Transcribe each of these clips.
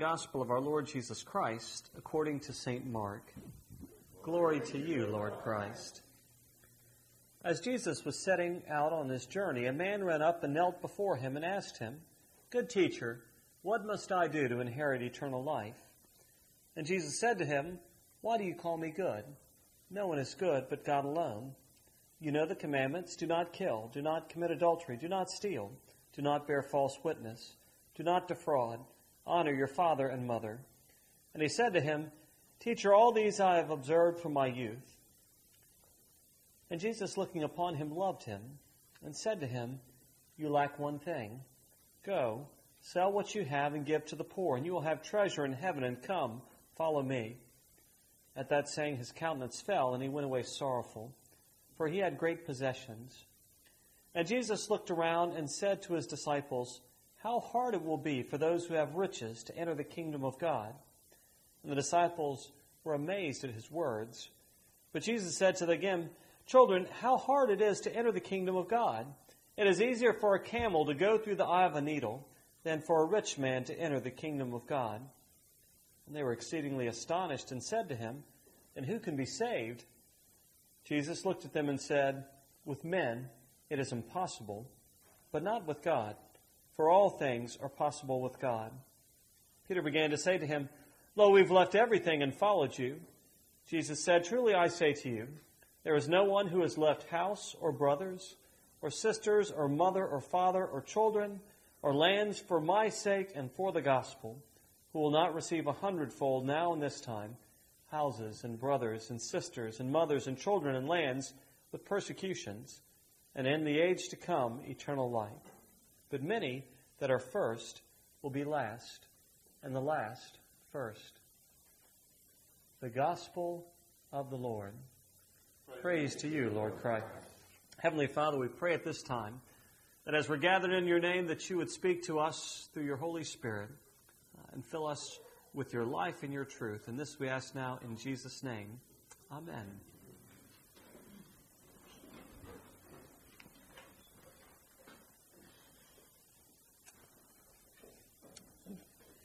Gospel of our Lord Jesus Christ according to St. Mark. Glory to you, Lord Christ. As Jesus was setting out on his journey, a man ran up and knelt before him and asked him, Good teacher, what must I do to inherit eternal life? And Jesus said to him, Why do you call me good? No one is good but God alone. You know the commandments do not kill, do not commit adultery, do not steal, do not bear false witness, do not defraud, honor your father and mother. And he said to him, Teacher, all these I have observed from my youth. And Jesus, looking upon him, loved him and said to him, You lack one thing. Go, sell what you have and give to the poor, and you will have treasure in heaven, and come, follow me. At that saying, his countenance fell, and he went away sorrowful, for he had great possessions. And Jesus looked around and said to his disciples, How hard it will be for those who have riches to enter the kingdom of God. And the disciples were amazed at his words. But Jesus said to them again, Children, how hard it is to enter the kingdom of God. It is easier for a camel to go through the eye of a needle than for a rich man to enter the kingdom of God. And they were exceedingly astonished and said to him, And who can be saved? Jesus looked at them and said, With men it is impossible, but not with God, for all things are possible with God. Peter began to say to him, Lo, we've left everything and followed you. Jesus said, Truly I say to you, there is no one who has left house or brothers or sisters or mother or father or children or lands for my sake and for the gospel who will not receive a hundredfold now in this time houses and brothers and sisters and mothers and children and lands with persecutions and in the age to come eternal life. But many that are first will be last and the last first. The Gospel of the Lord. Praise to you, Lord Christ. Heavenly Father, we pray at this time that as we're gathered in your name, that you would speak to us through your Holy Spirit uh, and fill us with your life and your truth. And this we ask now in Jesus' name. Amen.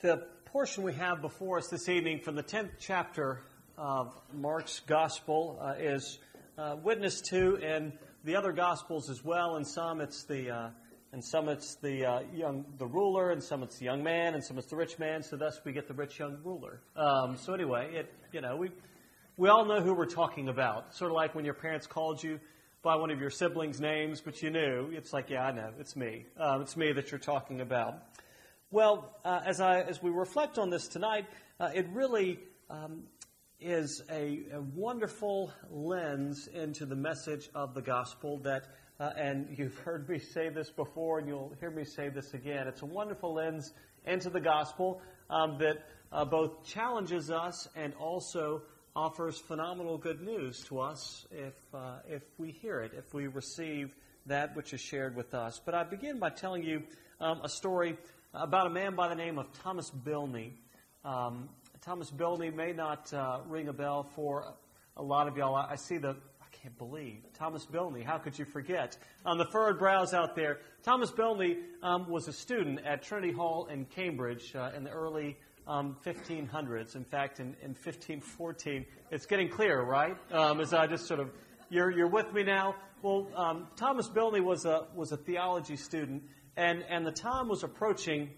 The portion we have before us this evening from the 10th chapter of Mark's Gospel uh, is uh, witnessed to in the other Gospels as well. In some, it's the uh, and some it's the uh, young the ruler, and some it's the young man, and some it's the rich man. So thus we get the rich young ruler. Um, so anyway, it you know we we all know who we're talking about. Sort of like when your parents called you by one of your siblings' names, but you knew it's like yeah I know it's me. Um, it's me that you're talking about. Well, uh, as, I, as we reflect on this tonight, uh, it really um, is a, a, wonderful lens into the message of the gospel that, uh, and you've heard me say this before, and you'll hear me say this again. It's a wonderful lens into the gospel um, that uh, both challenges us and also offers phenomenal good news to us if, uh, if we hear it, if we receive that which is shared with us. But I begin by telling you um, a story about a man by the name of Thomas Bilney. Um, Thomas Bilney may not uh, ring a bell for a lot of y'all. I, see the, I can't believe, Thomas Bilney. How could you forget? On the furrowed brows out there, Thomas Bilney um, was a student at Trinity Hall in Cambridge uh, in the early um, 1500s. In fact, in, in 1514, it's getting clear, right? Um, as I just sort of, you're, you're with me now. Well, um, Thomas Bilney was a, was a theology student and, and the time was approaching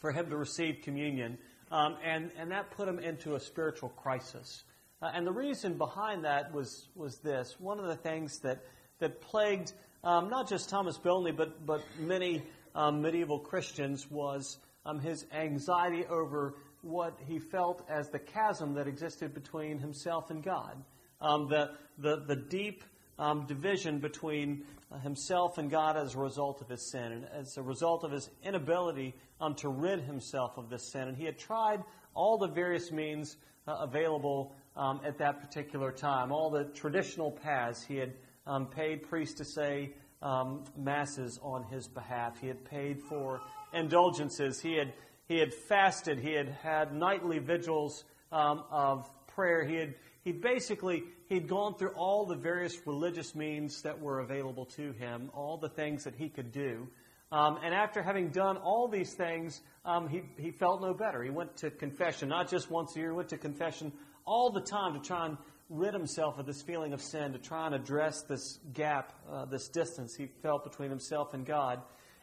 for him to receive communion, um, and, and that put him into a spiritual crisis. Uh, and the reason behind that was, was this. One of the things that, that plagued um, not just Thomas Bilney, but, but many um, medieval Christians was um, his anxiety over what he felt as the chasm that existed between himself and God. Um, the, the, the deep um, division between uh, himself and God as a result of his sin, and as a result of his inability um, to rid himself of this sin. And he had tried all the various means uh, available um, at that particular time, all the traditional paths. He had um, paid priests to say um, masses on his behalf. He had paid for indulgences. He had he had fasted. He had had nightly vigils um, of prayer. He had he basically he'd gone through all the various religious means that were available to him, all the things that he could do. Um, and after having done all these things, um, he, he felt no better. He went to confession, not just once a year, he went to confession all the time to try and rid himself of this feeling of sin, to try and address this gap, uh, this distance he felt between himself and God.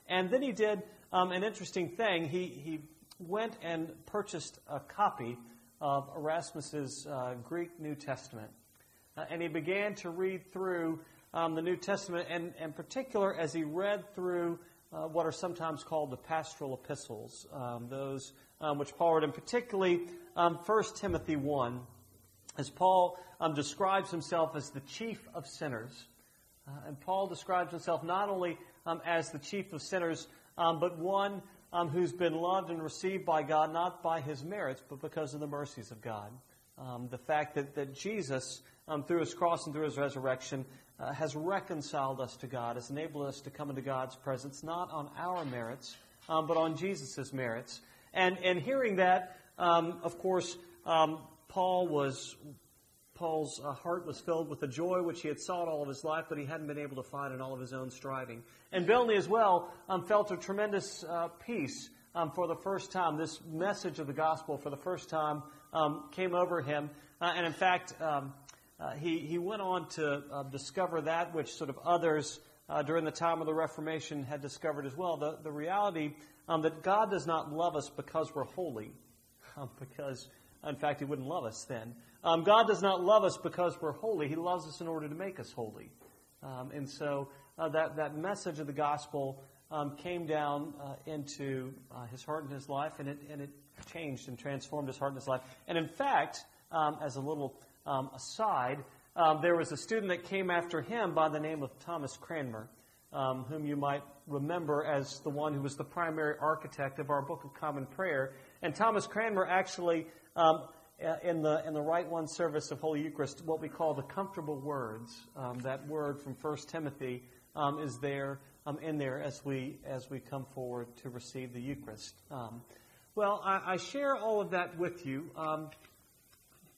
And then he did um, an interesting thing. He, he went and purchased a copy of Erasmus's uh, Greek New Testament. Uh, and he began to read through um, the New Testament, and in particular, as he read through uh, what are sometimes called the pastoral epistles, um, those um, which Paul wrote, and particularly um, 1 Timothy 1, as Paul um, describes himself as the chief of sinners. Uh, and Paul describes himself not only um, as the chief of sinners, um, but one who's been loved and received by God, not by his merits, but because of the mercies of God. The fact that, that Jesus, um, through his cross and through his resurrection, uh, has reconciled us to God, has enabled us to come into God's presence, not on our merits, um, but on Jesus' merits. And, and hearing that, um, of course, um, Paul was Paul's uh, heart was filled with a joy which he had sought all of his life, but he hadn't been able to find in all of his own striving. And Bilney as well um, felt a tremendous uh, peace um, for the first time. This message of the gospel for the first time came over him. Uh, and in fact, uh, he, he went on to uh, discover that which sort of others uh, during the time of the Reformation had discovered as well the, the reality um, that God does not love us because we're holy, um, because, in fact, He wouldn't love us then. Um, God does not love us because we're holy. He loves us in order to make us holy. Um, and so uh, that, that message of the gospel um, came down uh, into uh, his heart and his life, and it, and it changed and transformed his heart and his life. And in fact, um, as a little um, aside, um, there was a student that came after him by the name of Thomas Cranmer, um, whom you might remember as the one who was the primary architect of our Book of Common Prayer. And Thomas Cranmer actually, um, in the in the Rite One service of Holy Eucharist, what we call the comfortable words. Um, that word from 1 Timothy um, is there in there as we as we come forward to receive the Eucharist. well, I, I, share all of that with you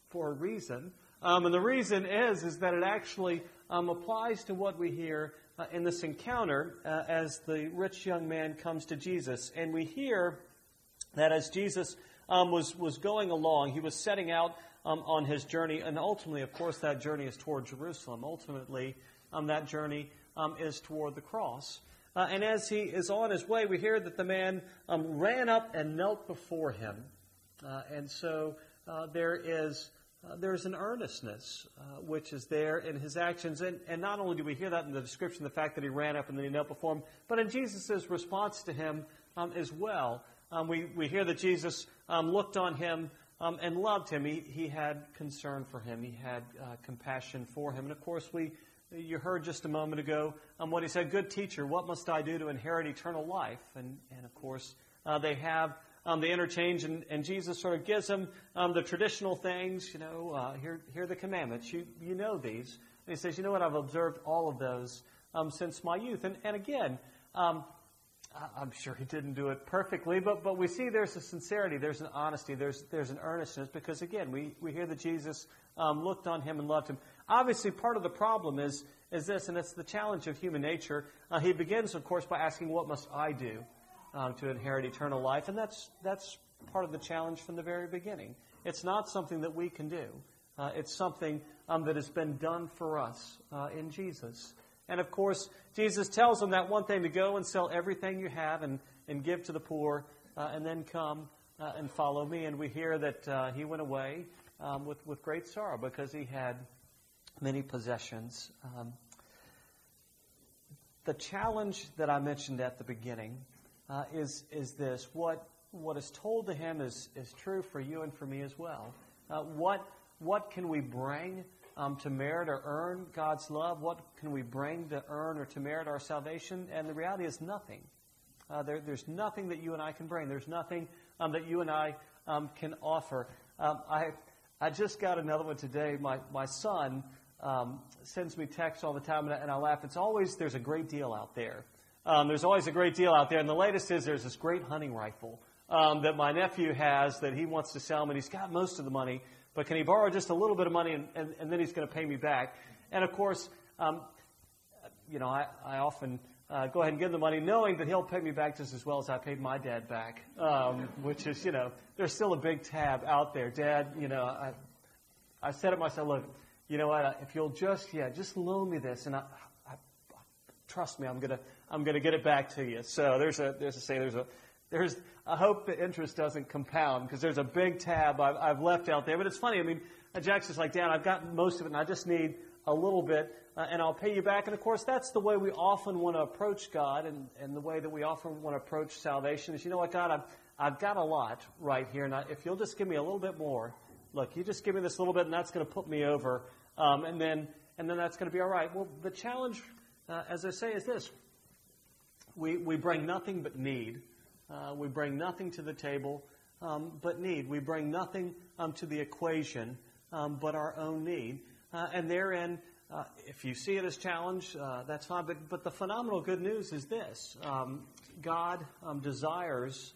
for a reason. Um, and the reason is, is that it actually um, applies to what we hear uh, in this encounter uh, as the rich young man comes to Jesus. And we hear that as Jesus um, was, was going along, he was setting out um, on his journey. And ultimately, of course, that journey is toward Jerusalem. Ultimately, um, that journey um, is toward the cross. Uh, and as he is on his way, we hear that the man ran up and knelt before him. Uh, and so uh, there is uh, there's an earnestness uh, which is there in his actions. And, and not only do we hear that in the description, the fact that he ran up and then he knelt before him, but in Jesus' response to him um, as well. Um, we, we hear that Jesus um, looked on him um, and loved him. He, he had concern for him, he had uh, compassion for him. And of course, we, you heard just a moment ago um, what he said Good teacher, what must I do to inherit eternal life? And, and of course, uh, they have um, the interchange, and, and, Jesus sort of gives them um, the traditional things. You know, uh, here, here are the commandments. You, you know these. And he says, you know what? I've observed all of those um, since my youth. And, and again, um, I'm sure he didn't do it perfectly, but, but we see there's a sincerity, there's an honesty, there's, there's an earnestness, because again, we, we hear that Jesus um, looked on him and loved him. Obviously, part of the problem is, is this, and it's the challenge of human nature. Uh, he begins, of course, by asking, What must I do? Um, to inherit eternal life. And that's, that's part of the challenge from the very beginning. It's not something that we can do, uh, it's something um, that has been done for us uh, in Jesus. And of course, Jesus tells them that one thing to go and sell everything you have and, and give to the poor, uh, and then come uh, and follow me. And we hear that uh, he went away um, with, with great sorrow because he had many possessions. Um, the challenge that I mentioned at the beginning uh, is, is this what, what is told to him is, is true for you and for me as well. Uh, what, what can we bring um, to merit or earn God's love? What can we bring to earn or to merit our salvation? And the reality is nothing. Uh, there, there's nothing that you and I can bring. There's nothing um, that you and I um, can offer. Um, I, I just got another one today. My, my son um, sends me texts all the time, and I, and I laugh. It's always, there's a great deal out there. Um, there's always a great deal out there. And the latest is there's this great hunting rifle um, that my nephew has that he wants to sell. And he's got most of the money, but can he borrow just a little bit of money and, and, and then he's going to pay me back? And of course, um, you know, I, I often uh, go ahead and give the money, knowing that he'll pay me back just as well as I paid my dad back, um, which is, you know, there's still a big tab out there. Dad, you know, I, I said to myself, look, you know what, if you'll just, yeah, just loan me this, and I, trust me, I'm gonna, I'm gonna get it back to you. So there's a, there's a say, there's a, there's a hope that interest doesn't compound because there's a big tab I've, I've left out there. But it's funny, I mean, Jack's just like, Dad, I've got most of it, and I just need a little bit, uh, and I'll pay you back. And of course, that's the way we often want to approach God, and, and the way that we often want to approach salvation is, you know what, God, I've, I've got a lot right here, and I, if you'll just give me a little bit more, look, you just give me this little bit, and that's going to put me over, um, and then and then that's going to be all right. Well, the challenge, uh, as I say, is this: we we bring nothing but need. Uh, we bring nothing to the table um, but need. We bring nothing um, to the equation um, but our own need. Uh, and therein, uh, if you see it as challenge, uh, that's fine. But, but the phenomenal good news is this um, God um, desires.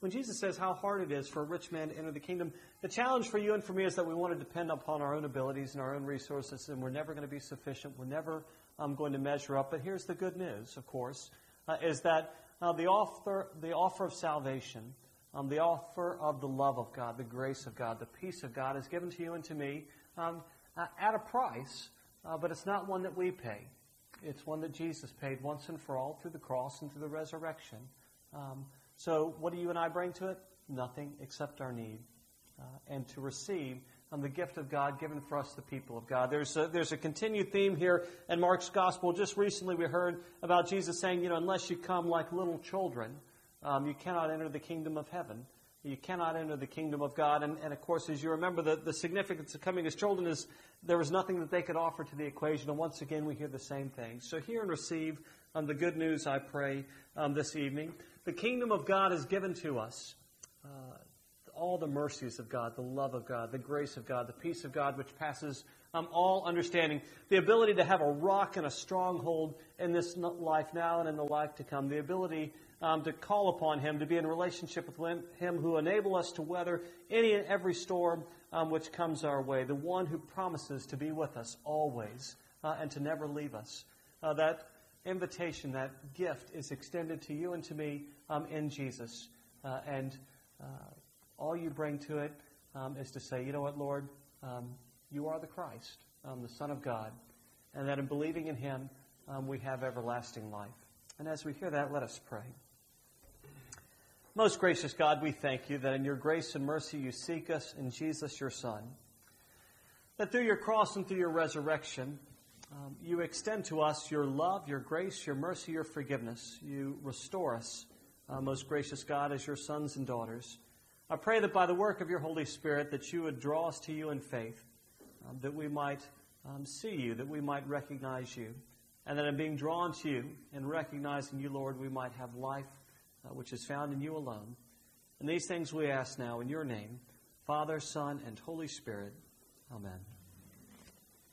When Jesus says how hard it is for a rich man to enter the kingdom, the challenge for you and for me is that we want to depend upon our own abilities and our own resources, and we're never going to be sufficient. We're never um, going to measure up. But here's the good news, of course, uh, is that uh, the, offer, the offer of salvation, um, the offer of the love of God, the grace of God, the peace of God is given to you and to me um, uh, at a price, uh, but it's not one that we pay. It's one that Jesus paid once and for all through the cross and through the resurrection. Um, so, what do you and I bring to it? Nothing except our need. Uh, and to receive um, the gift of God given for us, the people of God. There's a, there's a continued theme here in Mark's gospel. Just recently, we heard about Jesus saying, you know, unless you come like little children, um, you cannot enter the kingdom of heaven. You cannot enter the kingdom of God. And, and of course, as you remember, the, the significance of coming as children is there was nothing that they could offer to the equation. And once again, we hear the same thing. So hear and receive um, the good news, I pray, um, this evening. The kingdom of God is given to us. Uh, all the mercies of God, the love of God, the grace of God, the peace of God, which passes um, all understanding, the ability to have a rock and a stronghold in this life now and in the life to come, the ability um, to call upon Him, to be in relationship with Him who enable us to weather any and every storm um, which comes our way, the one who promises to be with us always uh, and to never leave us. Uh, that invitation, that gift is extended to you and to me um, in Jesus. Uh, and uh, all you bring to it um, is to say, you know what, Lord, um, you are the Christ, um, the Son of God, and that in believing in Him, we have everlasting life. And as we hear that, let us pray. Most gracious God, we thank you that in your grace and mercy you seek us in Jesus, your Son. That through your cross and through your resurrection, um, you extend to us your love, your grace, your mercy, your forgiveness. You restore us, uh, most gracious God, as your sons and daughters. I pray that by the work of your Holy Spirit, that you would draw us to you in faith, um, that we might um, see you, that we might recognize you, and that in being drawn to you and recognizing you, Lord, we might have life uh, which is found in you alone. And these things we ask now in your name, Father, Son, and Holy Spirit. Amen.